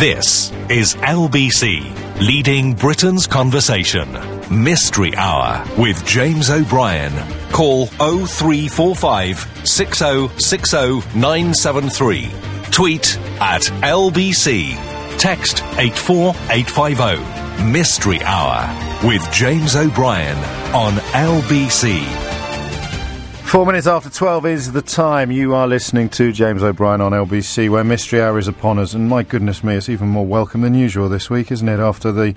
This is LBC, leading Britain's conversation. Mystery Hour with James O'Brien. Call 0345 6060 973. Tweet at LBC. Text 84850. Mystery Hour with James O'Brien on LBC. Four minutes after 12 is the time. You are listening to James O'Brien on LBC, where Mystery Hour is upon us. And my goodness me, it's even more welcome than usual this week, isn't it? After the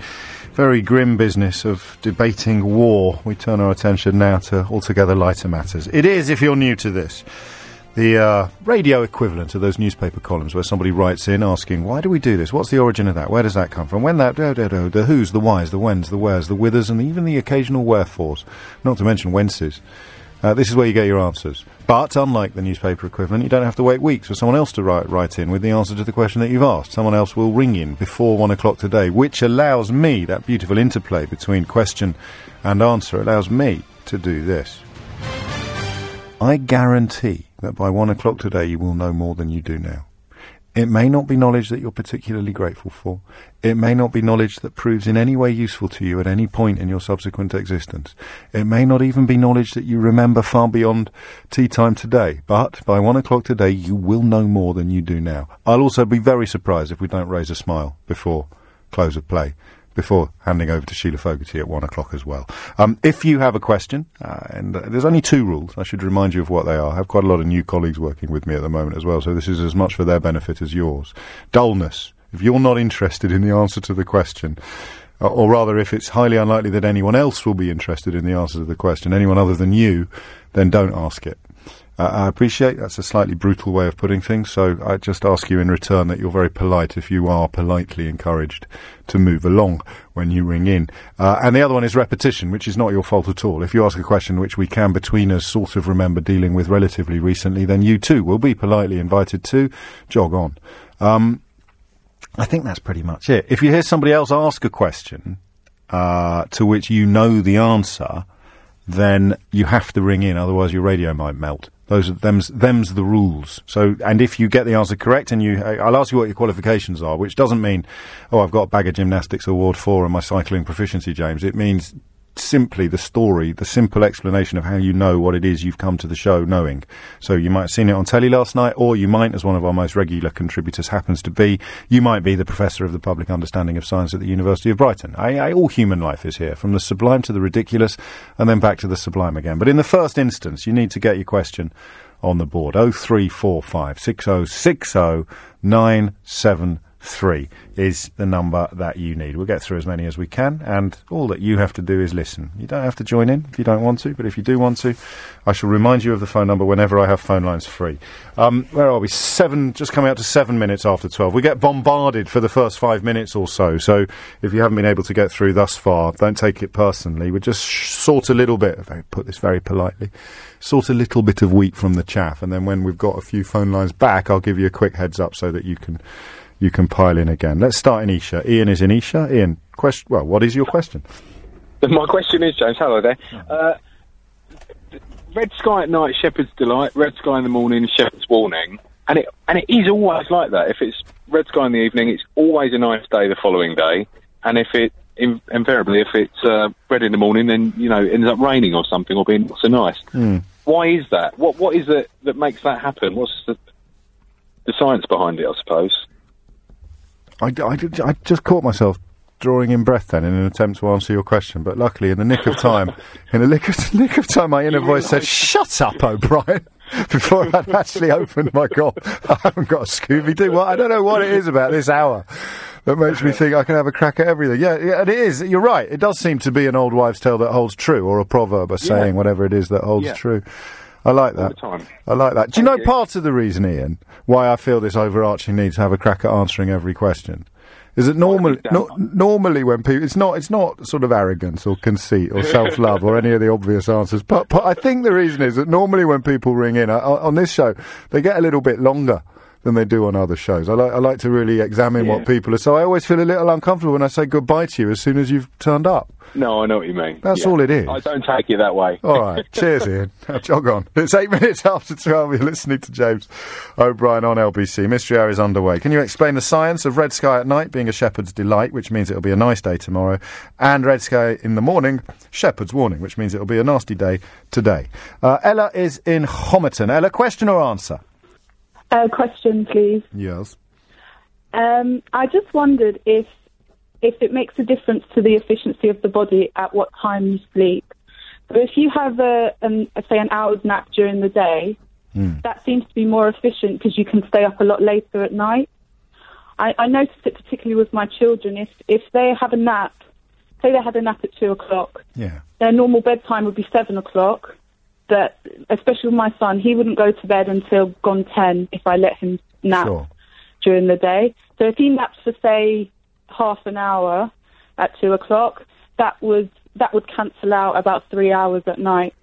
very grim business of debating war, we turn our attention now to altogether lighter matters. It is, if you're new to this, the uh, radio equivalent of those newspaper columns where somebody writes in asking, why do we do this? What's the origin of that? Where does that come from? When that, do, do, do, the who's, the whys, the whens, the wheres, the withers, and even the occasional wherefores, not to mention whences. Uh, this is where you get your answers. But unlike the newspaper equivalent, you don't have to wait weeks for someone else to write, write in with the answer to the question that you've asked. Someone else will ring in before one o'clock today, which allows me, that beautiful interplay between question and answer, allows me to do this. I guarantee that by one o'clock today you will know more than you do now. It may not be knowledge that you're particularly grateful for. It may not be knowledge that proves in any way useful to you at any point in your subsequent existence. It may not even be knowledge that you remember far beyond tea time today. But by one o'clock today, you will know more than you do now. I'll also be very surprised if we don't raise a smile before close of play before handing over to Sheila Fogarty at one o'clock as well. Um, if you have a question, uh, and uh, there's only two rules, I should remind you of what they are. I have quite a lot of new colleagues working with me at the moment as well, so this is as much for their benefit as yours. Dullness. If you're not interested in the answer to the question, uh, or rather, if it's highly unlikely that anyone else will be interested in the answer to the question, anyone other than you, then don't ask it. Uh, I appreciate that's a slightly brutal way of putting things, so I just ask you in return that you're very polite if you are politely encouraged to move along when you ring in. Uh, and the other one is repetition, which is not your fault at all. If you ask a question which we can, between us, sort of remember dealing with relatively recently, then you too will be politely invited to jog on. Um, I think that's pretty much it. If you hear somebody else ask a question uh, to which you know the answer, then you have to ring in, otherwise your radio might melt. Those are them's them's the rules. So, and if you get the answer correct, and you, I'll ask you what your qualifications are, which doesn't mean, oh, I've got a BAGA gymnastics award four and my cycling proficiency, James. It means simply the story, the simple explanation of how you know what it is you've come to the show knowing. So you might have seen it on telly last night, or you might, as one of our most regular contributors happens to be, you might be the professor of the public understanding of science at the University of Brighton. I, I, all human life is here, from the sublime to the ridiculous, and then back to the sublime again. But in the first instance, you need to get your question on the board. 0345 6060 three is the number that you need. We'll get through as many as we can, and all that you have to do is listen. You don't have to join in if you don't want to, but if you do want to, I shall remind you of the phone number whenever I have phone lines free. Um, where are we? Seven, just coming out to seven minutes after twelve. We get bombarded for the first five minutes or so, so if you haven't been able to get through thus far, don't take it personally. We just sh- sort a little bit, if I put this very politely, sort a little bit of wheat from the chaff, and then when we've got a few phone lines back, I'll give you a quick heads up so that you can you can pile in again. Let's start in Esher. Ian is in Esher. Ian, question. Well, what is your question? My question is, James. Hello there. Uh, red sky at night, shepherd's delight. Red sky in the morning, shepherd's warning. And it and it is always like that. If it's red sky in the evening, it's always a nice day the following day. And if it in, invariably, if it's uh, red in the morning, then you know it ends up raining or something or being not so nice. Mm. Why is that? What what is it that makes that happen? What's the the science behind it? I suppose. I, I, I just caught myself drawing in breath then in an attempt to answer your question, but luckily in the nick of time, in the nick of, nick of time, my inner voice said, "Shut up, O'Brien." Before I'd actually opened my gob, I haven't got a Scooby Doo. Well, I don't know what it is about this hour that makes me think I can have a crack at everything. Yeah, yeah, and it is. You're right. It does seem to be an old wives' tale that holds true, or a proverb, a saying, whatever it is that holds Yeah. true. I like that. I like that. Do you know you. part of the reason, Ian, why I feel this overarching need to have a crack at answering every question? Is that normally, no, normally when people, it's not, it's not sort of arrogance or conceit or self-love or any of the obvious answers. But, but I think the reason is that normally when people ring in uh, on this show, they get a little bit longer than they do on other shows. I like I like to really examine what people are. So I always feel a little uncomfortable when I say goodbye to you as soon as you've turned up. No, I know what you mean. That's all it is. I don't take it that way. All right. Cheers, Ian. Now, Jog on. It's eight minutes after 12. You're listening to James O'Brien on LBC. Mystery Hour is underway. Can you explain the science of red sky at night being a shepherd's delight, which means it'll be a nice day tomorrow, and red sky in the morning, shepherd's warning, which means it'll be a nasty day today? Uh, Ella is in Homerton. Ella, question or answer? A question, please. Yes. Um, I just wondered if if it makes a difference to the efficiency of the body at what time you sleep. So if you have a, an, say an hour's nap during the day, that seems to be more efficient because you can stay up a lot later at night. I, I noticed it particularly with my children. If if they have a nap, say they had a nap at two o'clock, Yeah. their normal bedtime would be seven o'clock. But especially with my son, he wouldn't go to bed until gone ten if I let him nap Sure. during the day. So if he naps for say half an hour at two o'clock, that would that would cancel out about three hours at night.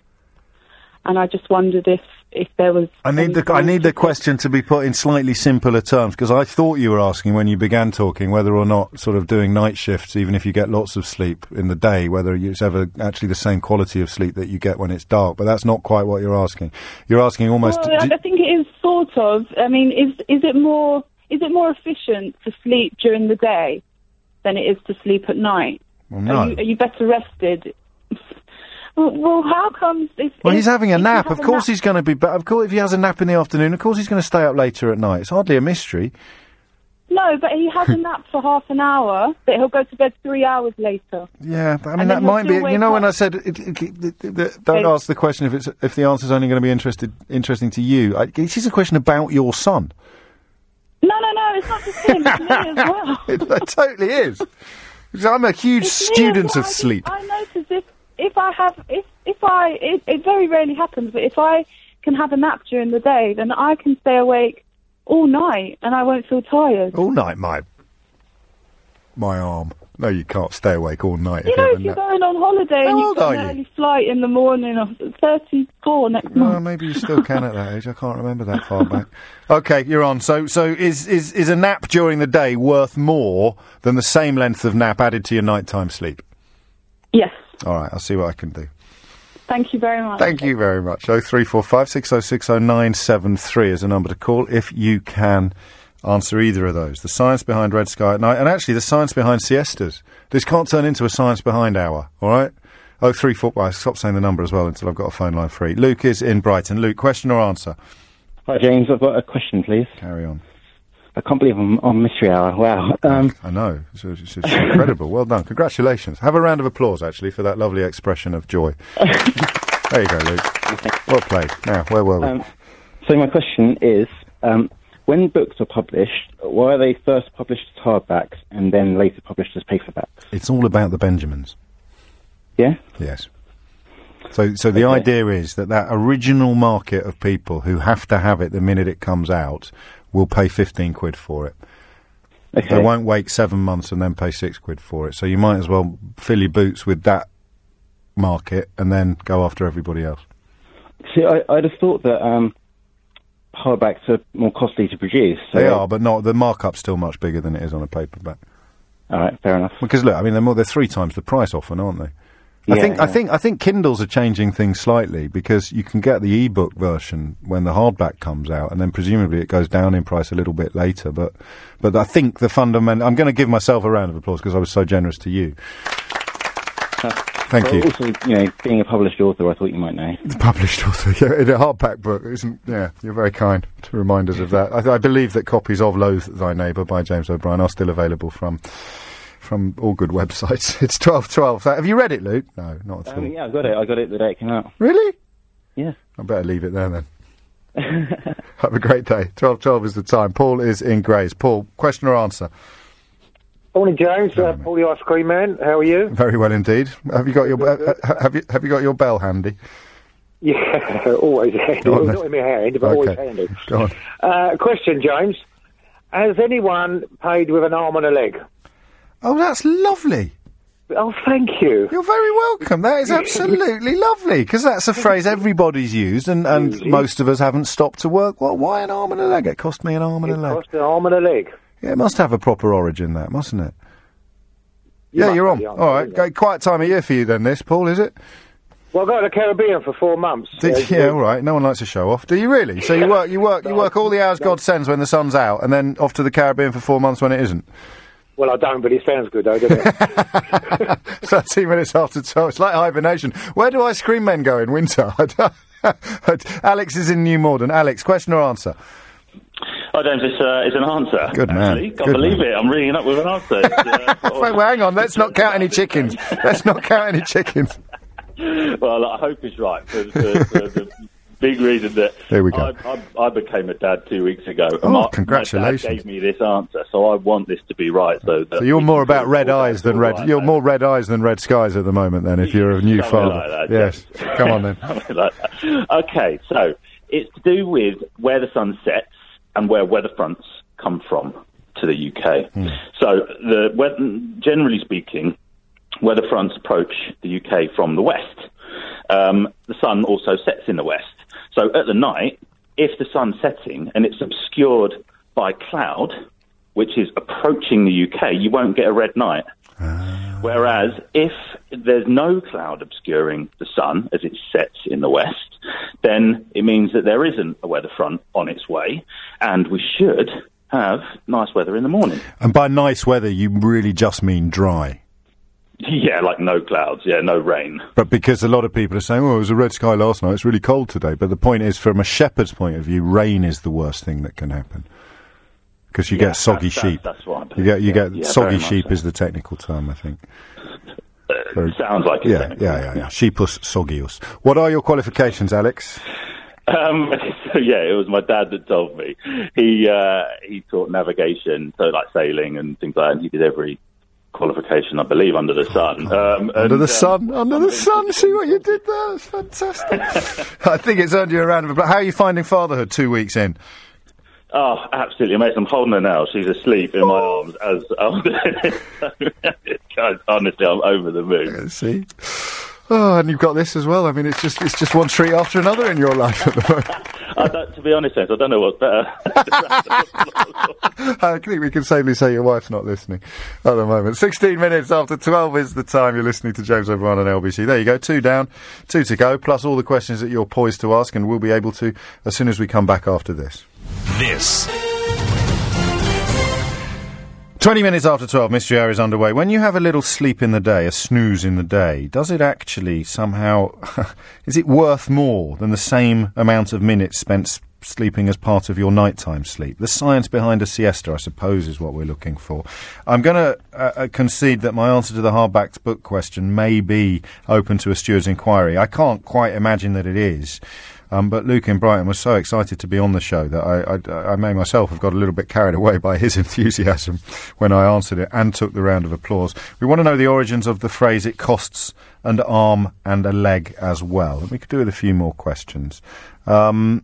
And I just wondered if if there was. I need the I need the question to be put in slightly simpler terms because I thought you were asking when you began talking whether or not sort of doing night shifts, even if you get lots of sleep in the day, whether it's ever actually the same quality of sleep that you get when it's dark. But that's not quite what you're asking. You're asking almost. Well, I think it is sort of. I mean, is is it more is it more efficient to sleep during the day than it is to sleep at night? well, Are, you, are you better rested? Well, how comes? If, Well, if- he's having a nap. Of course, nap- he's going to be. But of course, if he has a nap in the afternoon, of course, he's going to stay up later at night. It's hardly a mystery. No, but he has a nap for half an hour, but he'll go to bed three hours later. Yeah, I mean that might be. You know, wake when I said it, it, it, don't ask the question if it's if the answer's only going to be interested interesting to you. I, this is a question about your son. No, no, no, it's not just him, it's me as well. It, it totally is. Because I'm a huge It's student well. of sleep. I notice if if I have if if I it, it very rarely happens, but if I can have a nap during the day, then I can stay awake all night and I won't feel tired. All night, my my arm. No, you can't stay awake all night. You if know, you if you're going on holiday How and you've got an you? early flight in the morning, of 34 next Well, month. maybe you still can at that age. I can't remember that far back. Okay, you're on. So, so is is is a nap during the day worth more than the same length of nap added to your nighttime sleep? Yes. All right, I'll see what I can do. Thank you very much. Thank you very much. Oh three four five six oh six oh nine seven three is a number to call if you can answer either of those. The science behind red sky at night, and actually the science behind siestas. This can't turn into a science behind hour. All right. Oh three four. Well, stop saying the number as well until I've got a phone line free. Luke is in Brighton. Luke, question or answer? Hi, James. I've got a question, please. Carry on. I can't believe I'm on Mystery Hour. Wow. Um, I know. It's, it's, it's incredible. well done. Congratulations. Have a round of applause, actually, for that lovely expression of joy. there you go, Luke. Well played. Now, where were we? um, so my question is, um, when books are published, why are they first published as hardbacks and then later published as paperbacks? it's all about the Benjamins. Yeah. Yes. So, so the Okay. idea is that that original market of people who have to have it the minute it comes out will pay 15 quid for it. Okay. They won't wait seven months and then pay six quid for it. So you might as well fill your boots with that market and then go after everybody else. See, I, I'd have thought that um, hardbacks are more costly to produce. So They are, but not the markup's still much bigger than it is on a paperback. All right, fair enough. Because look, I mean, they're more they're three times the price often, aren't they? I Yeah, think I think I think Kindles are changing things slightly because you can get the ebook version when the hardback comes out, and then presumably it goes down in price a little bit later. But but I think the fundamental. I'm going to give myself a round of applause because I was so generous to you. Thank But you. Also, you know, being a published author, I thought you might know. The published author, yeah, in a hardback book, isn't? Yeah, you're very kind to remind us of that. I, I believe that copies of "Loathe Thy Neighbour" by James O'Brien are still available from from all good websites. It's twelve twelve. Have you read it, Luke? No, not at all. Um, yeah, I got it. I got it the day it came out. Really? Yeah. I better leave it there then. Have a great day. Twelve twelve is the time. Paul is in Grays. Paul, question or answer? Morning, James. Uh, Paul the ice cream man. How are you? Very well indeed. Have you got your uh, uh, have you have you got your bell handy? Yeah, always handy. Well, not in my hand, but always handy. Go on. Uh, question, James. Has anyone paid with an arm and a leg? Oh, that's lovely. Oh, thank you. You're very welcome. That is absolutely lovely because that's a phrase everybody's used, and, and most of us haven't stopped to work. Well, why an arm and a leg? It cost me an arm and It a leg. cost an arm and a leg. Yeah, it must have a proper origin, that mustn't it? You yeah, you're on. All right, go- quiet time of year for you then. This, Paul, is it? Well, I got to the Caribbean for four months. Did, Uh, yeah, all right. No one likes to show off. Do you really? So you work, you work, you work all the hours God sends when the sun's out, and then off to the Caribbean for four months when it isn't. Well, I don't, but it sounds good, though, doesn't it? Thirteen minutes after twelve. It's like hibernation. Where do ice cream men go in winter? Alex is in New Malden. Alex, question or answer? Oh, James, it's, uh, it's an answer. Good man. Actually. Can't Good believe man. it. I'm ringing up with an answer. Uh, Wait, well, hang on. Let's not count any chickens. Let's not count any chickens. well, I hope it's right for, for, for the big reason that There we go. I, I, I became a dad two weeks ago. Oh, my- congratulations. My dad gave me this answer, so I want this to be right. So, So you're more about red eyes than red. right You're more red eyes than red skies at the moment. Then, if you're a new Something father, like that, yes. yes. Come on then. Like. Okay, so it's to do with where the sun sets and where weather fronts come from to the UK. Hmm. So, the weather, generally speaking, weather fronts approach the UK from the west. Um, the sun also sets in the west. So at the night, if the sun's setting and it's obscured by cloud, which is approaching the UK, you won't get a red night. Ah. Whereas if there's no cloud obscuring the sun as it sets in the west, then it means that there isn't a weather front on its way, and we should have nice weather in the morning. And by nice weather, you really just mean dry. Yeah, like no clouds, yeah, no rain. But because a lot of people are saying, "Oh, it was a red sky last night. It's really cold today." But the point is, from a shepherd's point of view, rain is the worst thing that can happen because you Yeah, get soggy that's- that's- sheep. that's what I'm you get you believe. get Yeah, soggy sheep so. is the technical term, I think. Uh, sounds like it. Yeah, yeah, yeah, yeah. Sheepus soggius. What are your qualifications, Alex? Um, so yeah, it was my dad that told me. He uh, he taught navigation, so like sailing and things like that. And he did every qualification, I believe, under the sun. Um, Under and, the um, sun, under the sun. See what you did there? It's fantastic. I think it's earned you a round of applause. How are you finding fatherhood two weeks in? Oh, absolutely amazing! I'm holding her now. She's asleep in my arms as I'm doing it. God, honestly, I'm over the moon. See. Oh, and you've got this as well. I mean, it's just it's just one treat after another in your life at the moment. I to be honest, I don't know what's better. I think we can safely say your wife's not listening at the moment. 16 minutes after 12 is the time you're listening to James O'Brien on LBC. There you go, two down, two to go, plus all the questions that you're poised to ask, and we'll be able to as soon as we come back after this. This 20 minutes after 12, Mystery Hour is underway. When you have a little sleep in the day, a snooze in the day, does it actually somehow, is it worth more than the same amount of minutes spent sleeping as part of your nighttime sleep? The science behind a siesta, I suppose, is what we're looking for. I'm going to uh, uh, concede that my answer to the hardbacked book question may be open to a steward's inquiry. I can't quite imagine that it is. Um, but Luke in Brighton was so excited to be on the show that I, I, I may myself have got a little bit carried away by his enthusiasm when I answered it and took the round of applause. We want to know the origins of the phrase "it costs an arm and a leg" as well. And we could do with a few more questions. Um,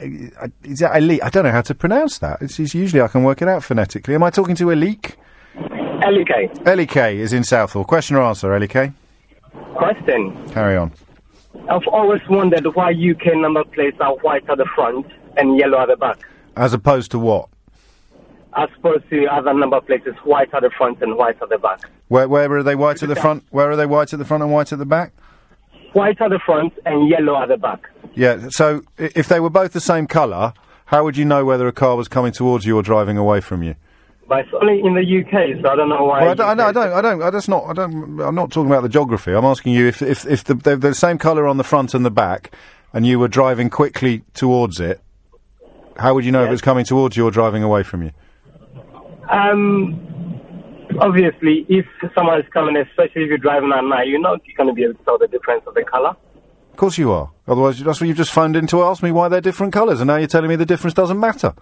is that Elik? I don't know how to pronounce that. It's, it's usually I can work it out phonetically. Am I talking to Elik? LK. Elik is in Southall. Question or answer, Elik? Question. Carry on. I've always wondered why UK number plates are white at the front and yellow at the back. As opposed to what? As opposed to other number plates, it's white at the front and white at the back. Where, where are they white at the front? Where are they white at the front and white at the back? White at the front and yellow at the back. Yeah. So if they were both the same colour, how would you know whether a car was coming towards you or driving away from you? But it's only in the UK, so I don't know why. Well, I, don't, I, know, I don't. I don't. I just not. I don't. I'm not talking about the geography. I'm asking you if if if the, they're the same colour on the front and the back, and you were driving quickly towards it. How would you know if Yes. it's coming towards you or driving away from you? Um, obviously, if someone is coming, especially if you're driving at night, you're not going to be able to tell the difference of the color. Of course you are. Otherwise, that's what you've just phoned in to ask me why they're different colours, and now you're telling me the difference doesn't matter.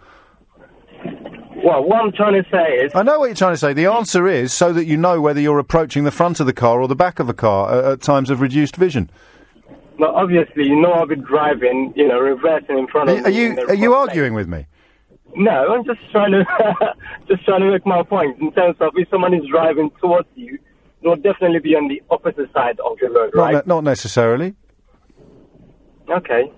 Well, what I'm trying to say is, I know what you're trying to say. The answer is so that you know whether you're approaching the front of the car or the back of the car at, at times of reduced vision. well, obviously, you know I'll be driving, you know, reversing in front of are you are you arguing with me? No, I'm just trying to just trying to make my point in terms of if someone is driving towards you, will definitely be on the opposite side of the road, Not, right? ne- not necessarily. Okay.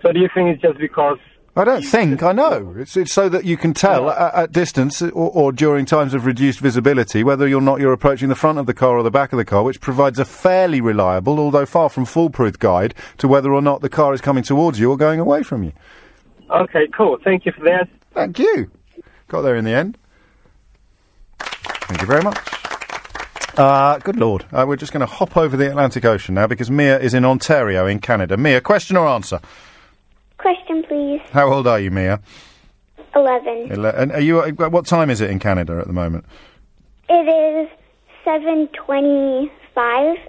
So do you think it's just because I don't think. I know. It's, it's so that you can tell at, at distance or, or during times of reduced visibility whether or not you're approaching the front of the car or the back of the car, which provides a fairly reliable, although far from foolproof guide to whether or not the car is coming towards you or going away from you. Okay, cool. Thank you for that. Thank you. Got there in the end. Thank you very much. Uh, good lord. Uh, we're just going to hop over the Atlantic Ocean now because Mia is in Ontario in Canada. Mia, question or answer? Question, please. How old are you, Mia? 11. Ele- and are you? uh, What time is it in Canada at the moment? It is 7.25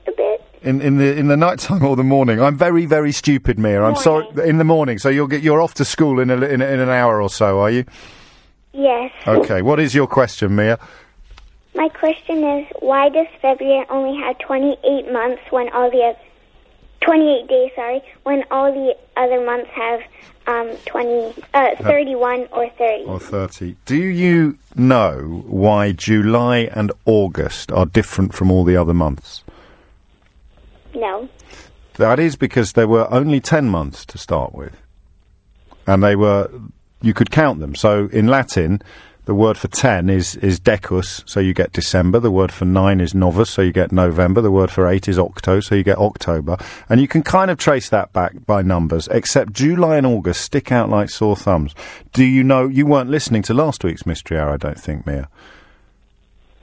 a bit. In in the in the night time or the morning? I'm very very stupid, Mia. I'm sorry. In the morning, so you'll get you're off to school in a, in, a, in an hour or so, are you? Yes. Okay. What is your question, Mia? My question is, why does February only have 28 months when all the oth- 28 days, sorry, when all the other months have um, 20, uh, 31 or 30? Or 30. Do you know why July and August are different from all the other months? No. That is because there were only 10 months to start with. And they were, you could count them. So in Latin, the word for 10 is, is decus, so you get December. The word for 9 is novus, so you get November. The word for 8 is octo, so you get October. And you can kind of trace that back by numbers, except July and August stick out like sore thumbs. Do you know, you weren't listening to last week's Mystery Hour, I don't think, Mia.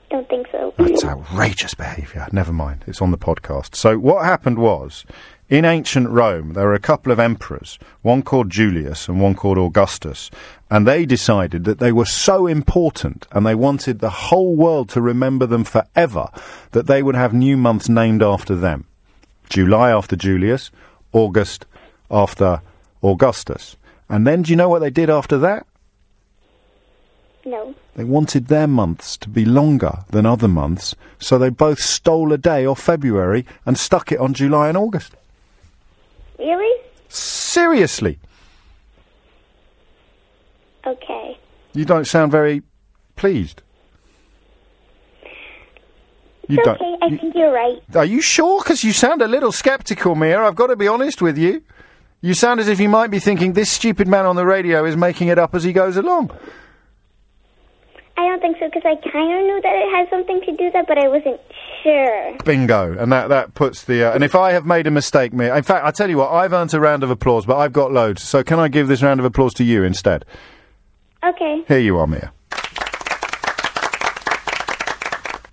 Don't think so. That's outrageous behaviour. Never mind. It's on the podcast. So what happened was, in ancient Rome, there were a couple of emperors, one called Julius and one called Augustus, and they decided that they were so important and they wanted the whole world to remember them forever that they would have new months named after them. July after Julius, August after Augustus. And then do you know what they did after that? No. They wanted their months to be longer than other months, so they both stole a day off February and stuck it on July and August. Really? Seriously, Okay. you don't sound very pleased. You It's don't. okay. I think you're right. Are you sure? Because you sound a little sceptical, Mia. I've got to be honest with you. You sound as if you might be thinking this stupid man on the radio is making it up as he goes along. I don't think so because I kind of knew that it had something to do with that, but I wasn't sure. Bingo, and that that puts the. Uh, and if I have made a mistake, Mia, in fact, I tell you what, I've earned a round of applause, but I've got loads. So can I give this round of applause to you instead? Okay. Here you are, Mia.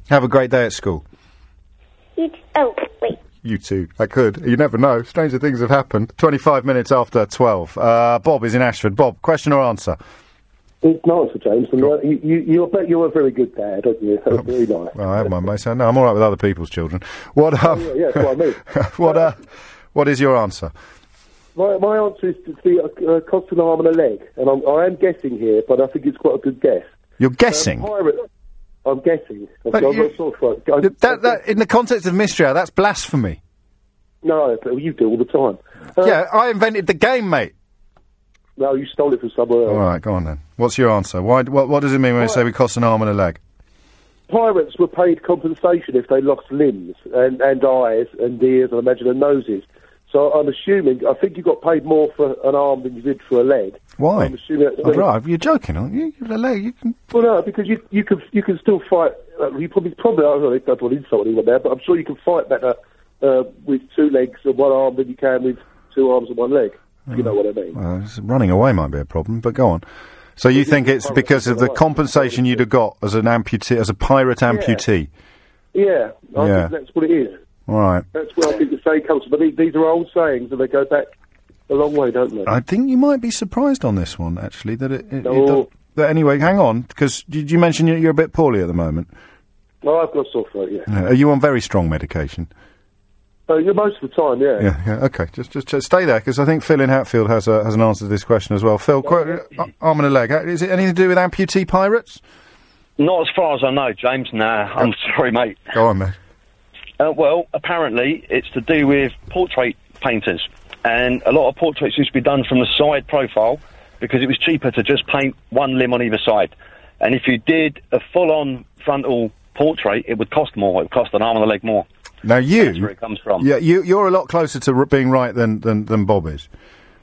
Have a great day at school. You t- oh, wait. You too. I could. You never know. Stranger things have happened. 25 minutes after 12. Uh, Bob is in Ashford. Bob, question or answer? It's nice James. And uh, you, you, you, I bet you're a very good dad, aren't you? That's very nice. Well, I have my mate. So no, I'm all right with other people's children. What? Um, Yeah, yeah, that's what I mean. what? Uh, what is your answer? My, my answer is to see a, a cost an arm and a leg, and I'm, I am guessing here, but I think it's quite a good guess. You're guessing. Um, pirate, I'm guessing. But I've you- got sort of, I, that, that, in the context of mystery hour, that's blasphemy. no, but you do all the time. Uh, yeah, I invented the game, mate. No, you stole it from somewhere else. All right, go on then. What's your answer? Why? What, what does it mean when we say we cost an arm and a leg? Pirates were paid compensation if they lost limbs and, and eyes and ears and I imagine and noses. So I'm assuming, I think you got paid more for an arm than you did for a leg. Why? I'm assuming that, Oh, right, you're joking, aren't you? You've got a leg. You can... Well, no, because you you can you can still fight. Uh, you probably probably I don't know, I don't want to insult anyone there, but I'm sure you can fight better uh, with two legs and one arm than you can with two arms and one leg. You know what I mean? Well, running away might be a problem, but go on. So you think it's because of the compensation you'd have got as an amputee, as a pirate amputee? Yeah, I Yeah. think that's what it is. All right. That's where I think the saying comes from. But these, these are old sayings, and they go back a long way, don't they? I think you might be surprised on this one, actually. That it. it, it No. does- but anyway, hang on, because did you mention you- you're a bit poorly at the moment? No, I've got sore throat. Yeah, Are you on very strong medication? Uh, yeah, most of the time, yeah. Yeah, yeah. Okay, just just, just stay there because I think Phil in Hatfield has a, has an answer to this question as well. Phil, qu- uh, arm and a leg. uh, Is it anything to do with amputee pirates? Not as far as I know, James. Nah, I'm sorry, mate. Go on, mate. Uh, well, apparently it's to do with portrait painters, and a lot of portraits used to be done from the side profile, because it was cheaper to just paint one limb on either side. And if you did a full-on frontal portrait, it would cost more. It would cost an arm and a leg more. Now you, That's where it comes from. yeah, you, you're a lot closer to r- being right than, than, than Bob is.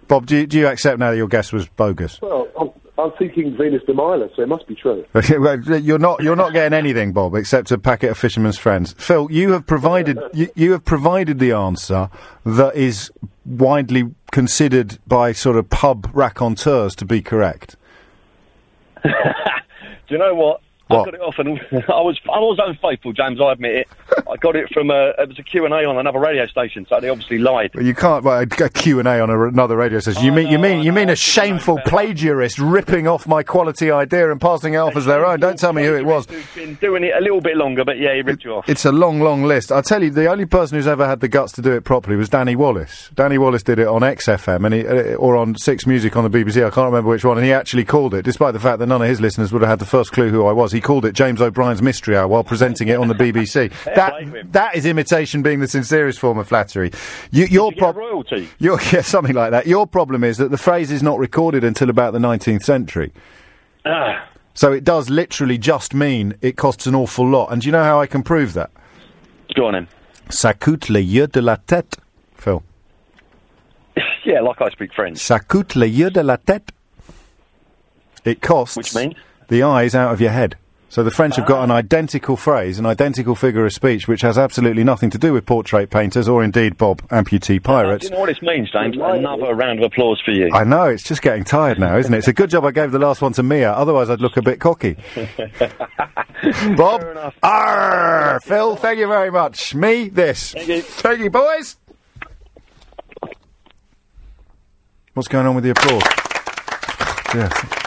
Bob, do you, do you accept now that your guess was bogus? Well, I'm, I'm thinking Venus de Milo, so it must be true. Well, you're not you're not getting anything, Bob, except a packet of Fisherman's Friends. Phil, you have provided you, you have provided the answer that is widely considered by sort of pub raconteurs to be correct. Do you know what? What? I got it off, and I was I was unfaithful, James. I admit it. I got it from a it was a Q and A on another radio station, so they obviously lied. Well, you can't well, a Q and A on a, another radio station. You mean you mean you mean a shameful plagiarist ripping off my quality idea and passing it off as their own? Don't tell me who it was. Been doing it a little bit longer, but yeah, he ripped you off. It's a long, long list. I'll tell you, the only person who's ever had the guts to do it properly was Danny Wallace. Danny Wallace did it on XFM and he, uh, or on Six Music on the BBC. I can't remember which one, and he actually called it, despite the fact that none of his listeners would have had the first clue who I was. He called it James O'Brien's Mystery Hour while presenting it on the BBC. that that is imitation being the sincerest form of flattery. You, your you get prob- royalty. your, yeah, something like that. Your problem is that the phrase is not recorded until about the 19th century. Ah, So it does literally just mean it costs an awful lot. And do you know how I can prove that? go on then. Ça coûte le yeux de la tête, Phil. Yeah, like I speak French. Ça coûte le yeux de la tête. It costs Which means? the eyes out of your head. So the French have got an ah. identical phrase, an identical figure of speech, which has absolutely nothing to do with portrait painters or indeed Bob amputee pirates. Do pirates. you know what this means, James? Another round of applause for you. I know, it's just getting tired now, isn't it? It's a good job I gave the last one to Mia, otherwise I'd look a bit cocky. Bob? Arr! Phil, thank you very much. Me, this. Thank you. Thank you, boys. What's going on with the applause? Yeah.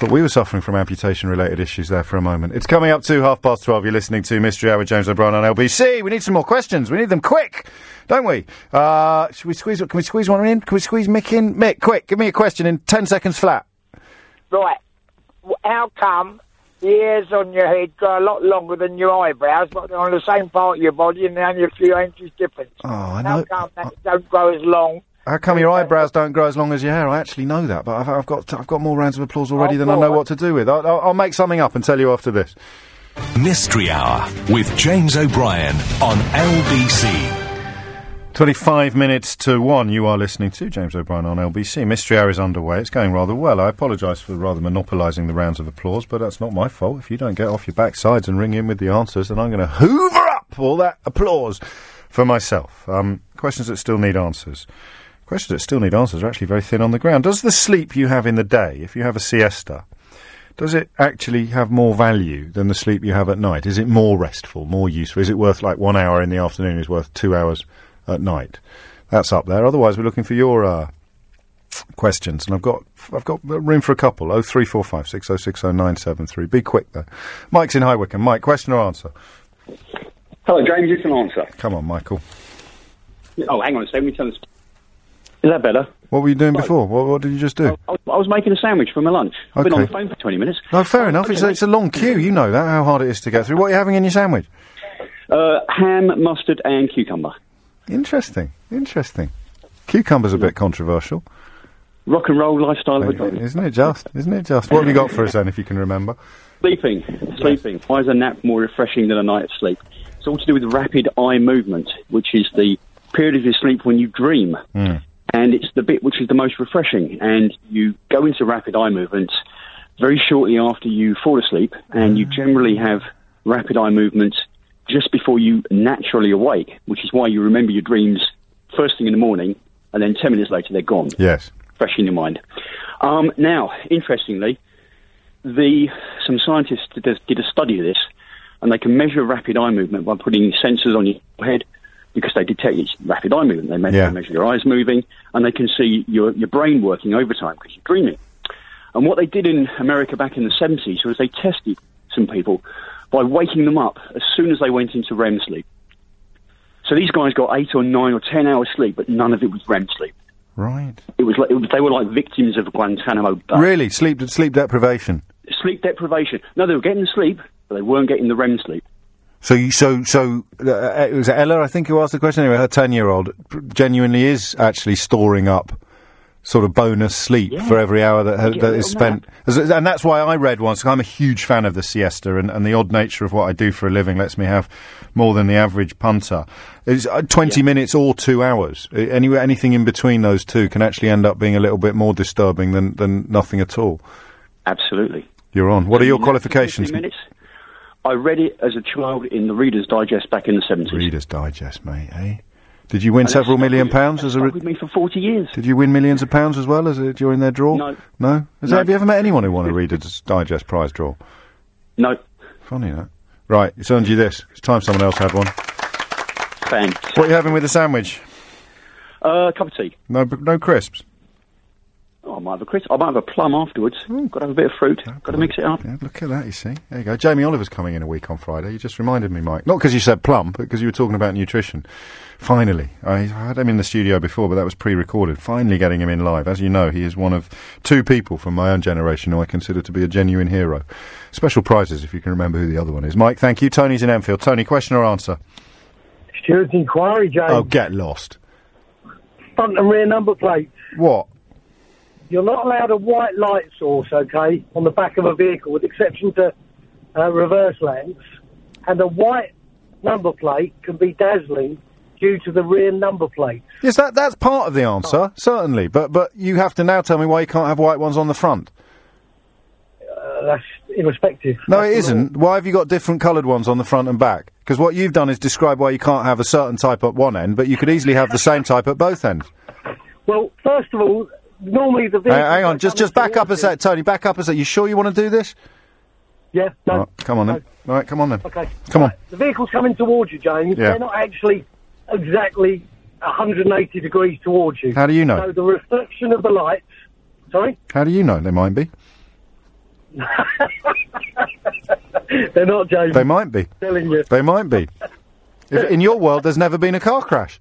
Thought we were suffering from amputation related issues there for a moment. It's coming up to half past twelve. You're listening to Mystery Hour with James O'Brien on LBC. We need some more questions. We need them quick, don't we? Uh, should we squeeze? Can we squeeze one in? Can we squeeze Mick in? Mick, quick, give me a question in ten seconds flat. Right. How come the hairs on your head go a lot longer than your eyebrows, but they're on the same part of your body and they're only a few inches difference? Oh, I How know. come that don't grow as long? How come your eyebrows don't grow as long as your hair? I actually know that, but I've, I've got I've got more rounds of applause already Oh, than I know on. what to do with. I'll, I'll, I'll make something up and tell you after this. Mystery Hour with James O'Brien on LBC. 25 minutes to 1, you are listening to James O'Brien on LBC. Mystery Hour is underway. It's going rather well. I apologise for rather monopolising the rounds of applause, but that's not my fault. If you don't get off your backsides and ring in with the answers, then I'm going to hoover up all that applause for myself. Um, questions that still need answers. Questions that still need answers are actually very thin on the ground. Does the sleep you have in the day, if you have a siesta, does it actually have more value than the sleep you have at night? Is it more restful, more useful? Is it worth like one hour in the afternoon is worth two hours at night? That's up there. Otherwise, we're looking for your uh, questions, and I've got I've got room for a couple. Oh three four five six oh six oh nine seven three. Be quick though. Mike's in High Wycombe. Mike, question or answer? Hello, James. It's an answer. Come on, Michael. Oh, hang on a second. Let me tell us. Is that better? What were you doing before? What, what did you just do? I was, I was making a sandwich for my lunch. I've been on the phone for 20 minutes. No, fair enough. It's, a- it's a long queue. You know that how hard it is to get through. What are you having in your sandwich? Uh, ham, mustard, and cucumber. Interesting. Interesting. Cucumber's a bit controversial. Rock and roll lifestyle of a. Isn't it just? Isn't it just? What have you got for us then, if you can remember? Sleeping. Sleeping. Why is a nap more refreshing than a night of sleep? It's all to do with rapid eye movement, which is the period of your sleep when you dream. Hmm. And it's the bit which is the most refreshing. And you go into rapid eye movement very shortly after you fall asleep, and you generally have rapid eye movement just before you naturally awake, which is why you remember your dreams first thing in the morning, and then 10 minutes later they're gone Yes. fresh in your mind. Um, now, interestingly, the some scientists did, did a study of this, and they can measure rapid eye movement by putting sensors on your head because they detect it's rapid eye movement. They measure, Yeah. they measure your eyes moving, and they can see your your brain working overtime because you're dreaming. And what they did in America back in the 70s was they tested some people by waking them up as soon as they went into REM sleep. So these guys got eight or nine or ten hours sleep, but none of it was REM sleep. Right. It was like it was, they were like victims of Guantanamo Bay. Really? Sleep sleep deprivation. Sleep deprivation. No, they were getting the sleep, but they weren't getting the REM sleep. So, you, so, so uh, it was Ella, I think, who asked the question. Anyway, her ten-year-old genuinely is actually storing up sort of bonus sleep Yeah. for every hour that, a that is spent. As- And that's why I read once. I'm a huge fan of the siesta, and, and the odd nature of what I do for a living lets me have more than the average punter. It's uh, 20 minutes or two hours. Any, anything in between those two can actually end up being a little bit more disturbing than, than nothing at all. Absolutely. You're on. What are your You qualifications? minutes. I read it as a child in the Reader's Digest back in the 70s. Reader's Digest, mate, eh? Did you win And several million pounds as a? Re- with me for 40 years. did you win millions of pounds as well as a, during their draw? No. No. Has No. have you ever met anyone who won a Reader's Digest prize draw? No. Funny that. Right, it's earned you this. It's time someone else had one. Thanks. What are you having with the sandwich? Uh, cup of tea. No, no crisps. Oh, I might have a crisp. I might have a plum afterwards. Hmm. Got to have a bit of fruit. Got to mix it up. Yeah, look at that. You see, there you go. Jamie Oliver's coming in a week on Friday. You just reminded me, Mike. Not because you said plum, but because you were talking about nutrition. Finally, I, I had him in the studio before, but that was pre-recorded. Finally, getting him in live. As you know, he is one of two people from my own generation who I consider to be a genuine hero. Special prizes if you can remember who the other one is. Mike, thank you. Tony's in Enfield. Tony, question or answer? steward's inquiry, James. Oh, get lost. Front and rear number plates. What? You're not allowed a white light source, okay, on the back of a vehicle, with exception to uh, reverse lamps. And a white number plate can be dazzling due to the rear number plate. Yes, that that's part of the answer, certainly. But but you have to now tell me why you can't have white ones on the front. Uh, that's irrespective. No, That's it isn't. Why have you got different coloured ones on the front and back? Because what you've done is describe why you can't have a certain type at one end, but you could easily have the same type at both ends. Well, first of all, normally the Hang, vehicle. hang on, just just back up a sec, Tony. Back up a sec. You sure you want to do this? Yeah, no. Right, come on then. All right, come on then. Okay. Come on. The vehicle's coming towards you, James. Yeah. They're not actually exactly 180 degrees towards you. How do you know? So the reflection of the lights. Sorry? How do you know they might be? They're not, James. They might be. telling you. They might be. If, in your world, there's never been a car crash.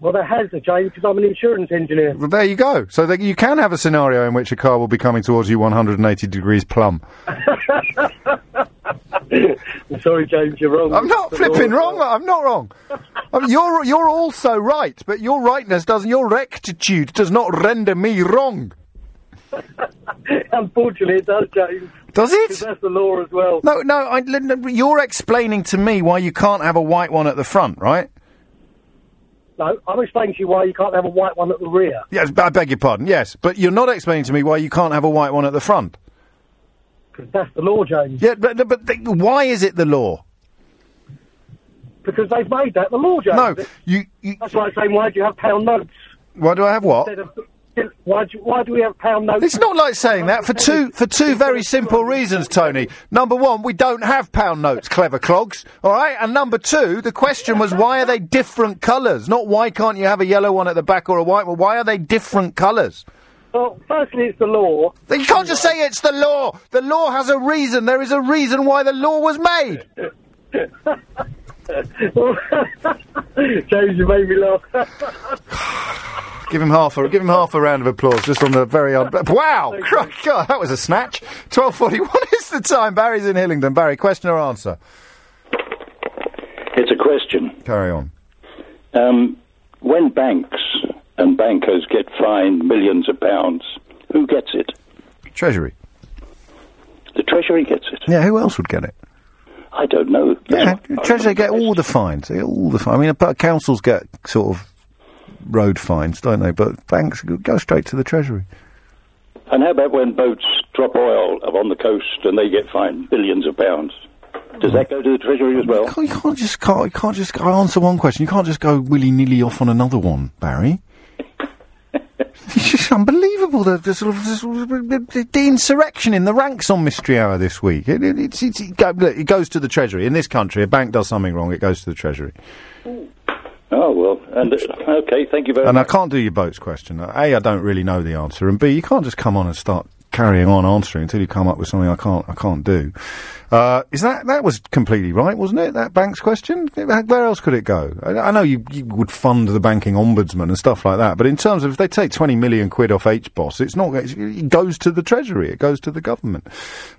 Well, there has, a James, because I'm an insurance engineer. Well, there you go. So that you can have a scenario in which a car will be coming towards you 180 degrees plumb. I'm sorry, James, you're wrong. I'm not flipping wrong. I'm not wrong. I mean, you're you're also right, but your rightness doesn't. Your rectitude does not render me wrong. Unfortunately, it does, James. Does it? that's the law as well. No, no. I, you're explaining to me why you can't have a white one at the front, right? No, I'm explaining to you why you can't have a white one at the rear. Yes, I beg your pardon. Yes, but you're not explaining to me why you can't have a white one at the front. Because that's the law, James. Yeah, but but th- why is it the law? Because they've made that the law, James. No, you, you. That's like saying, why do you have pound notes? Why do I have what? Instead of, why, do, why do we have pound notes? It's not like saying that for two for two very simple reasons, Tony. Number one, we don't have pound notes, clever clogs. All right, and number two, the question was why are they different colours? Not why can't you have a yellow one at the back or a white one? Why are they different colours? Well, firstly, it's the law. You can't just say it's the law. The law has a reason. There is a reason why the law was made. James, you made me laugh. Give him half a give him half a round of applause just on the very un- wow. God, that was a snatch. Twelve forty one is the time. Barry's in Hillingdon. Barry, question or answer? It's a question. Carry on. Um, when banks and bankers get fined millions of pounds, who gets it? Treasury. The Treasury gets it. Yeah, who else would get it? I don't know. Yeah, Treasury get all the fines. All the fines. I mean, but councils get sort of road fines, don't they? But banks go straight to the Treasury. And how about when boats drop oil on the coast and they get fined billions of pounds? Does that go to the Treasury as well? You can't just can't, you can't just I answer one question. You can't just go willy nilly off on another one, Barry. it's just unbelievable the, the sort of the, the, insurrection in the ranks on Mystery Hour this week. It, it, it's, it's, it, go, look, it goes to the Treasury. In this country, a bank does something wrong, it goes to the Treasury. Oh well, and uh, okay, thank you very much. And I can't do your boats question. A, I don't really know the answer, and B, you can't just come on and start carrying on answering until you come up with something I can't I can't do. Uh, is that that was completely right, wasn't it? That bank's question. Where else could it go? I, I know you, you would fund the banking ombudsman and stuff like that, but in terms of if they take twenty million quid off HBOS, it's not. It's, it goes to the treasury. It goes to the government.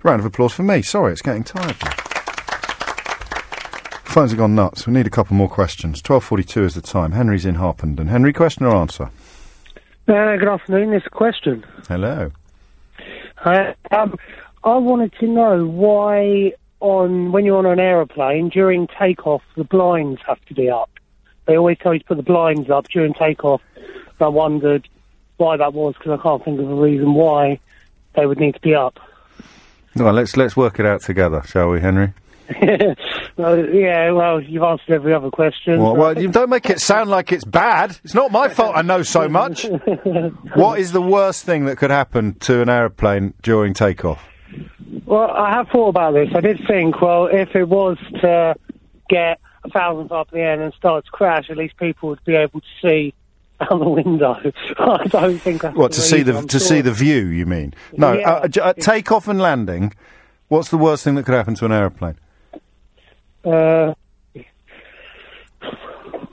Round of applause for me. Sorry, it's getting tired. Phones have gone nuts. We need a couple more questions. Twelve forty-two is the time. Henry's in Harpenden. Henry, question or answer? Uh, good afternoon. It's a question. Hello. Uh, um, I wanted to know why, on when you're on an aeroplane during takeoff, the blinds have to be up. They always tell you to put the blinds up during takeoff. I wondered why that was because I can't think of a reason why they would need to be up. Well, let's let's work it out together, shall we, Henry? Well, yeah, well, you've answered every other question. Well, well, you don't make it sound like it's bad. It's not my fault I know so much. what is the worst thing that could happen to an aeroplane during takeoff? Well, I have thought about this. I did think, well, if it was to get a thousand up in the air and start to crash, at least people would be able to see out the window. I don't think that's What to see the to I'm see sure. the view? You mean? No, Yeah. uh, uh, takeoff and landing. What's the worst thing that could happen to an aeroplane? Uh,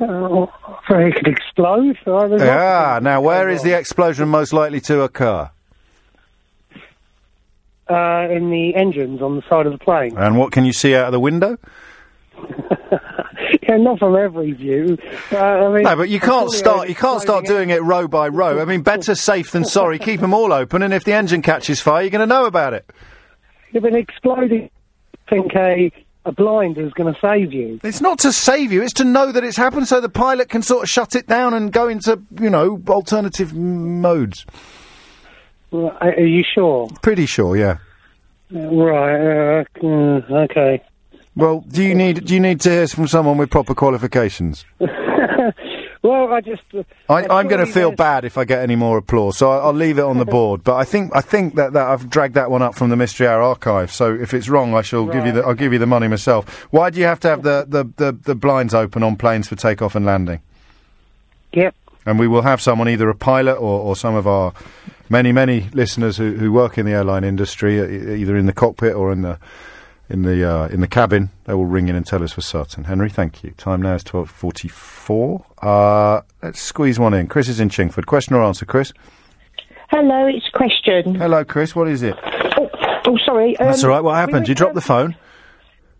uh, it could explode. Ah, now where is the explosion most likely to occur? uh, in the engines on the side of the plane? And what can you see out of the window? yeah, not from every view. Uh, I mean, No, but you can't start. You can't start doing it row by row. I mean, better safe than sorry. Keep them all open, and if the engine catches fire, you're going to know about it. You've been exploding, think a a blind is going to save you. It's not to save you; it's to know that it's happened, so the pilot can sort of shut it down and go into, you know, alternative m- modes. Well, Are you sure? Pretty sure, yeah. Uh, Right. Uh, mm, okay. Well, do you need do you need to hear from someone with proper qualifications? well, I just. Uh, I, I'm going to feel bad if I get any more applause, so I, I'll leave it on the board. But I think I think that, that I've dragged that one up from the Mystery Hour archive. So if it's wrong, I shall give you the I'll give you the money myself. Why do you have to have the, the, the, the blinds open on planes for takeoff and landing? Yep. And we will have someone, either a pilot or, or some of our many many listeners who, who work in the airline industry, e- either in the cockpit or in the in the uh, in the cabin. They will ring in and tell us for certain. Henry, thank you. Time now is twelve forty four. Uh, let's squeeze one in. Chris is in Chingford. Question or answer, Chris? Hello, it's question. Hello, Chris. What is it? Oh, oh sorry. Um, That's all right. What happened? went Did you drop down- the phone?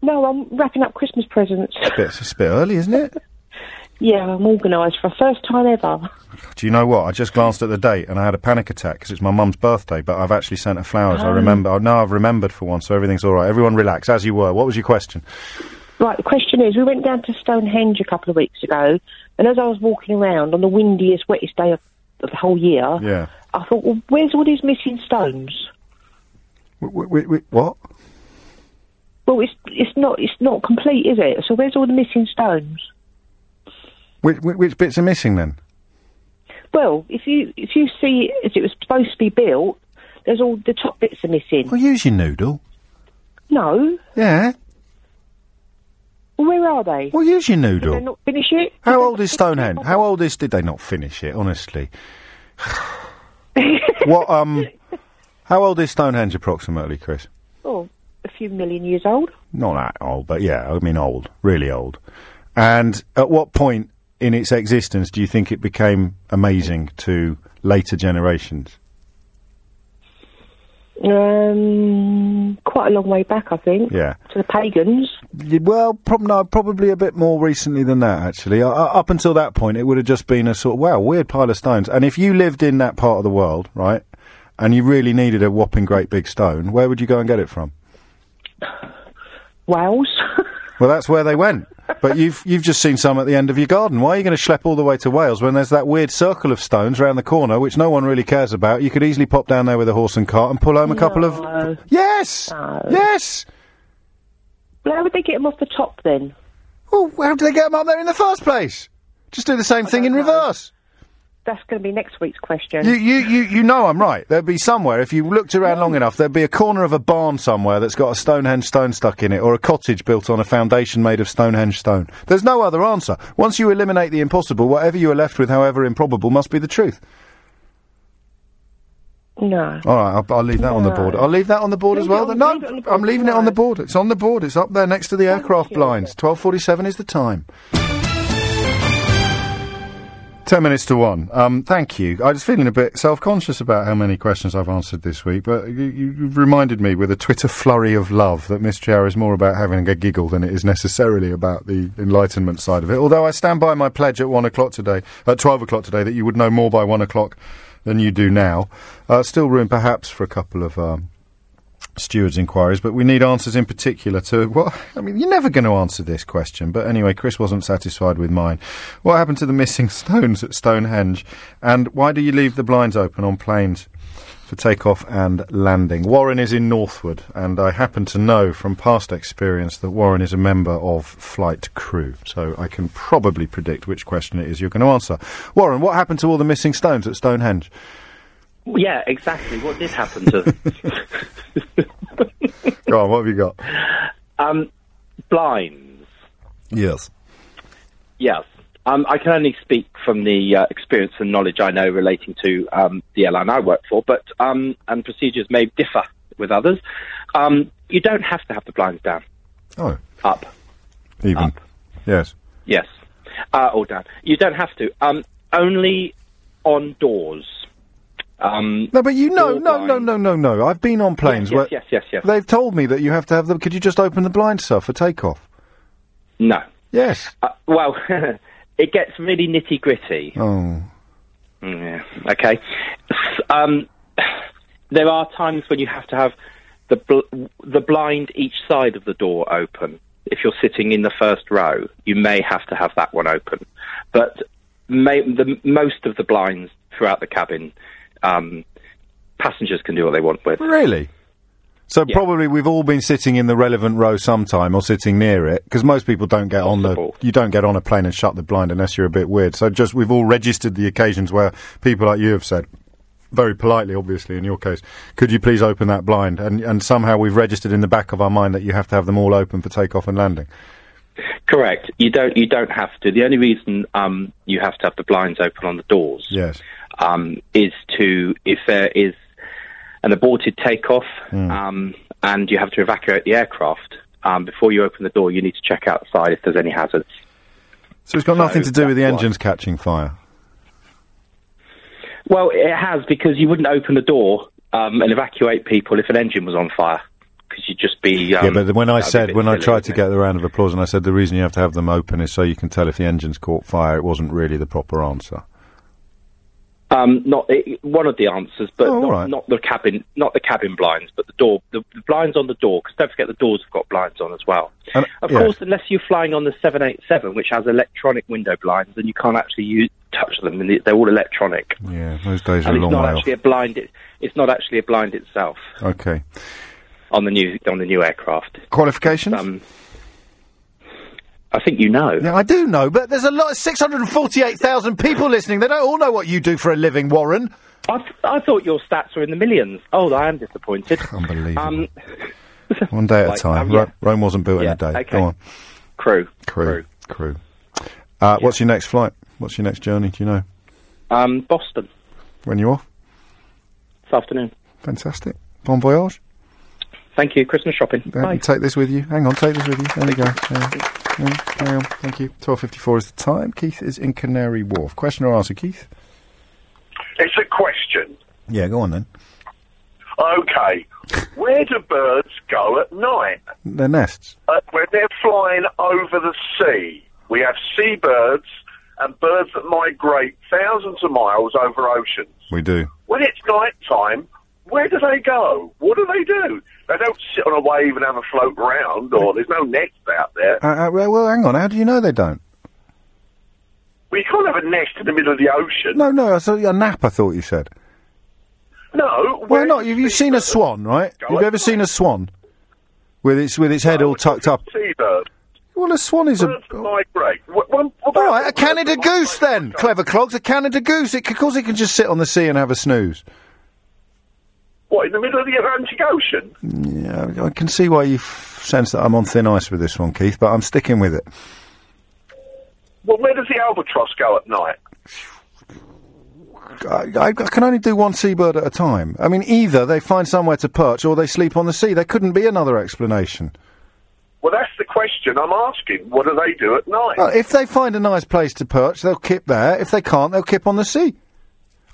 No, I'm wrapping up Christmas presents. It's a bit, it's a bit early, isn't it? Yeah, I'm organised for the first time ever. Do you know what? I just glanced at the date and I had a panic attack because it's my mum's birthday, but I've actually sent her flowers. I Oh. remember. Oh, no, I've remembered for once, so everything's all right. Everyone relax, as you were. What was your question? Right, the question is, we went down to Stonehenge a couple of weeks ago, and as I was walking around on the windiest, wettest day of, of the whole year, Yeah. I thought, well, where's all these missing stones? W- w- w- what? Well, it's it's not it's not complete, is it? So where's all the missing stones? Which, which, which bits are missing then? Well, if you if you see as it was supposed to be built, there's all the top bits are missing. Well, use your noodle. No. Yeah. Well, where are they? Well, use your Did noodle. they not finish it? How old is Stonehenge? How old is? Did they not finish it? Honestly. what um? How old is Stonehenge approximately, Chris? Oh, a few million years old. Not that old, but yeah, I mean old, really old. And at what point in its existence do you think it became amazing to later generations? Um, quite a long way back, I think. Yeah. To the pagans. Well, prob- no, probably a bit more recently than that, actually. Uh, uh, up until that point, it would have just been a sort of, wow, weird pile of stones. And if you lived in that part of the world, right, and you really needed a whopping great big stone, where would you go and get it from? Wales. Well, that's where they went. But you've you've just seen some at the end of your garden. Why are you going to schlep all the way to Wales when there's that weird circle of stones round the corner, which no one really cares about? You could easily pop down there with a horse and cart and pull home a couple of. No. Yes. Yes. Well, how would they get them off the top then? Well, how do they get them up there in the first place? Just do the same thing in reverse. That's going to be next week's question. You, you, you, you know I'm right. There'd be somewhere, if you looked around long enough, there'd be a corner of a barn somewhere that's got a Stonehenge stone stuck in it, or a cottage built on a foundation made of Stonehenge stone. There's no other answer. Once you eliminate the impossible, whatever you are left with, however improbable, must be the truth. No. All right, I'll, I'll leave that on the board. I'll leave that on the board as well. on- no, leave it on the I'm leaving it on the board. It's on the board. It's up there next to the aircraft blinds. 12.47 is the time. Ten minutes to one. Um, thank you. I was feeling a bit self-conscious about how many questions I've answered this week, but you, you've reminded me with a Twitter flurry of love that Mystery Hour is more about having a giggle than it is necessarily about the enlightenment side of it. Although I stand by my pledge at one o'clock today, at twelve o'clock today, that you would know more by one o'clock than you do now. Uh, still room, perhaps, for a couple of. Um, stewards' inquiries, but we need answers in particular to what I mean. You're never going to answer this question, but anyway, Chris wasn't satisfied with mine. What happened to the missing stones at Stonehenge, and why do you leave the blinds open on planes? For takeoff and landing. Warren is in Northwood, and I happen to know from past experience that Warren is a member of flight crew, so I can probably predict which question it is you're going to answer. Warren, what happened to all the missing stones at Stonehenge? Yeah, exactly. What did happen to Go on, what have you got? um, blinds? Yes. Yes. Um, I can only speak from the uh, experience and knowledge I know relating to um, the airline I work for, but um, and procedures may differ with others. Um, you don't have to have the blinds down. Oh. Up. Even. Yes. Yes. Uh, or down. You don't have to. Um, only on doors. Um, No, but you know, no, no, no, no, no. I've been on planes yes, where yes, yes, yes. they've told me that you have to have them. Could you just open the blind sir, for takeoff? No. Yes. Uh, well, it gets really nitty gritty. Oh. Yeah. Okay. Um, there are times when you have to have the bl- the blind each side of the door open. If you're sitting in the first row, you may have to have that one open. But may, the most of the blinds throughout the cabin, um, passengers can do what they want with. Really? So probably we've all been sitting in the relevant row sometime or sitting near it because most people don't get on the you don't get on a plane and shut the blind unless you're a bit weird. So just we've all registered the occasions where people like you have said very politely, obviously in your case, could you please open that blind? And and somehow we've registered in the back of our mind that you have to have them all open for takeoff and landing. Correct. You don't. You don't have to. The only reason um, you have to have the blinds open on the doors Yes. Um, is to if there is an aborted takeoff um, and you have to evacuate the aircraft. Um, before you open the door, you need to check outside if there's any hazards. So it's got nothing to do with the engines catching fire. Well, it has because you wouldn't open the door um, and evacuate people if an engine was on fire because you'd just be. Um, yeah, but when I that'd be a said when I tried to get the round of applause and I said the reason you have to have them open is so you can tell if the engine's caught fire, it wasn't really the proper answer. Um, not it, one of the answers, but Oh, not, right. not the cabin, not the cabin blinds, but the door, the, the blinds on the door. Because don't forget the doors have got blinds on as well. Of yeah. course, unless you're flying on the 787, which has electronic window blinds, then you can't actually use, touch them, and they're all electronic. Yeah, those days are and a long it's not way off. actually a blind. It, it's not actually a blind itself Okay. on the new on the new aircraft. Qualifications? Um, I think you know. Yeah, I do know, but there's a lot of 648,000 people listening. They don't all know what you do for a living, Warren. I, th- I thought your stats were in the millions. Oh, I am disappointed. Unbelievable. Um, One day at a time. um, yeah. Ro- Rome wasn't built Yeah, in a day. okay. Go on. crew. Crew. Crew. Uh, What's your next flight? What's your next journey? Do you know? Um, Boston When you off? this afternoon. Fantastic. Bon voyage. Thank you. Christmas shopping. Uh, Bye. Take this with you. Hang on, take this with you. There we go. Yeah. Yeah, carry on. Thank you. 12.54 is the time. Keith is in Canary Wharf. Question or answer, Keith? It's a question. Yeah, go on then. Okay, where do birds go at night? Their nests. Uh, when they're flying over the sea, we have seabirds and birds that migrate thousands of miles over oceans. We do. When it's night time, where do they go? What do they do? They don't sit on a wave and have a float around, or there's no nest out there. Uh, uh, well, hang on. How do you know they don't? Well, you can't have a nest in the middle of the ocean. No, no. I saw a nap. I thought you said. No. Well, not. You've, you've seen a swan, right? You've ever seen a swan with its with its head all tucked up? Seabird. Well, a swan is a. Birds that migrate. What, what, what All right, a Canada goose then. Clever clogs, a Canada goose. It, of course, it can just sit on the sea and have a snooze. What, in the middle of the Atlantic Ocean? Yeah, I can see why you sense that I'm on thin ice with this one, Keith. But I'm sticking with it. Well, where does the albatross go at night? I, I, I can only do one seabird at a time. I mean, either they find somewhere to perch or they sleep on the sea. There couldn't be another explanation. Well, that's the question I'm asking. What do they do at night? Uh, if they find a nice place to perch, they'll kip there. If they can't, they'll kip on the sea.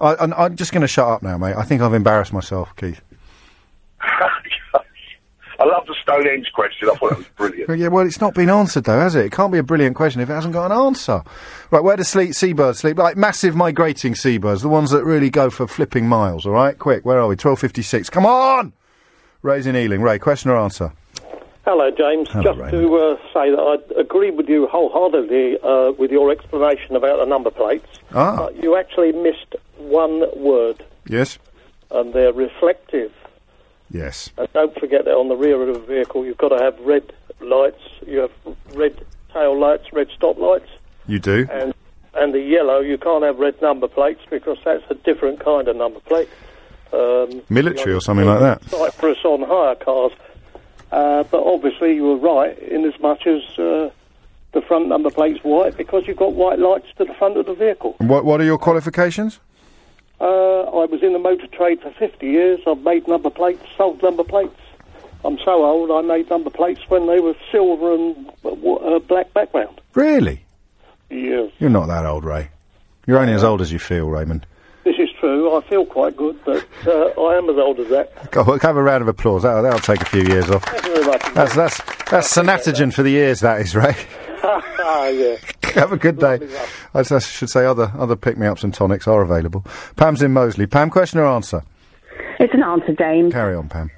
I, and I'm just going to shut up now, mate. I think I've embarrassed myself, Keith. I love the Stonehenge question. I thought that was brilliant. Yeah, well, it's not been answered though, has it? It can't be a brilliant question if it hasn't got an answer. Right, where do sleep seabirds sleep? Like massive migrating seabirds, the ones that really go for flipping miles. All right, quick, where are we? Twelve fifty-six. Come on, Ray's in Ealing. Ray, question or answer? Hello, James. Hello, Just Raymond. to uh, say that I agree with you wholeheartedly uh, with your explanation about the number plates. Ah. But you actually missed one word, Yes. and they're reflective. Yes. And don't forget that on the rear of the vehicle, you've got to have red lights. You have red tail lights, red stop lights, You do. and and the yellow. You can't have red number plates because that's a different kind of number plate. Um, Military or something like that. Cyprus on hire cars. Uh, but obviously, you were right in as much as uh, the front number plate's white because you've got white lights to the front of the vehicle. What What are your qualifications? Uh, I was in the motor trade for 50 years. I've made number plates, sold number plates. I'm so old, I made number plates when they were silver and uh, uh, black background. Really? Yes, You're not that old, Ray. You're only as old as you feel, Raymond. This is true. I feel quite good, but uh, I am as old as that. Go, have a round of applause. That'll, that'll take a few years off. Thank you very much. That's that's that's Sanatogen for the ears. That is, right. yeah. Have a good day. I should say other other pick me ups and tonics are available. Pam's in Mosley. Pam, question or answer? It's an answer, James, Carry on, Pam.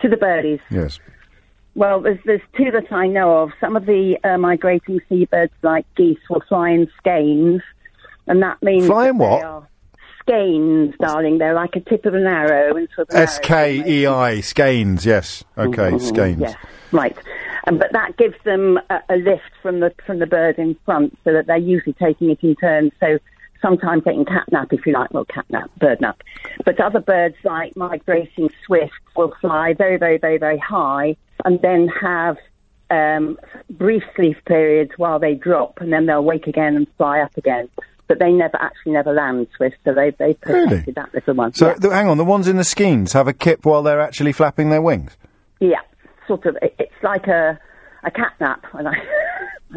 to the birdies. Yes. Well, there's, there's two that I know of. Some of the uh, migrating seabirds, like geese, will fly in skeins, and that means Fly in that what? Skeins, darling. They're like a tip of an arrow. And sort of S K E I Skeins. Yes. Okay. Skeins. Yes, right. Um, but that gives them a, a lift from the from the bird in front, so that they're usually taking it in turns. So sometimes they can catnap, if you like, well, catnap, bird nap. But other birds, like migrating swifts, will fly very, very, very, very high, and then have um, brief sleep periods while they drop, and then they'll wake again and fly up again. But they never actually never land swift, so they they protected that little one. So th- hang on, the ones in the skeins have a kip while they're actually flapping their wings. Yeah, sort of. It, it's like a a catnap. And I, I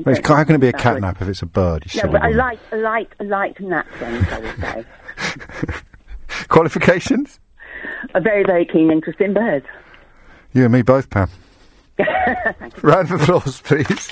Well, it's- how can it be a know that would- catnap if it's a bird? You No, but a light, a light, a light nap, James, I would say. Qualifications? a very, very keen interest in birds. You and me both, Pam. Round of applause, please.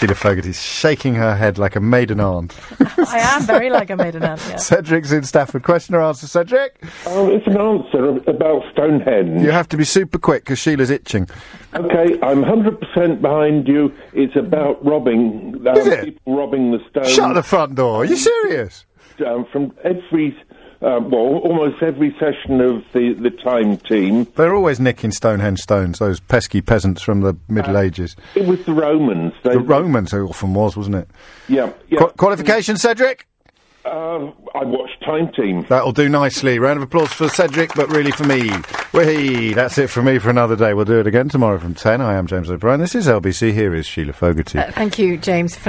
Sheila Fogarty's shaking her head like a maiden aunt. I am very like a maiden aunt, yeah. Cedric's in Stafford. Question or answer, Cedric? Oh, it's an answer about Stonehenge. You have to be super quick because Sheila's itching. Okay, I'm 100% behind you. It's about robbing, um, Is it? people robbing the stone. Shut the front door. Are you serious? Um, from every, um, well, almost every session of the, the time team. They're always nicking Stonehenge stones, those pesky peasants from the Middle Ages. It was the Romans. They, The Romans, it often was, wasn't it? yeah, yeah. Qua- qualification, Cedric? Uh, I watched Time Team. That'll do nicely. Round of applause for Cedric, but really for me. Whee! That's it for me for another day. We'll do it again tomorrow from 10. I am James O'Brien. This is LBC. Here is Sheila Fogarty. Uh, thank you, James, for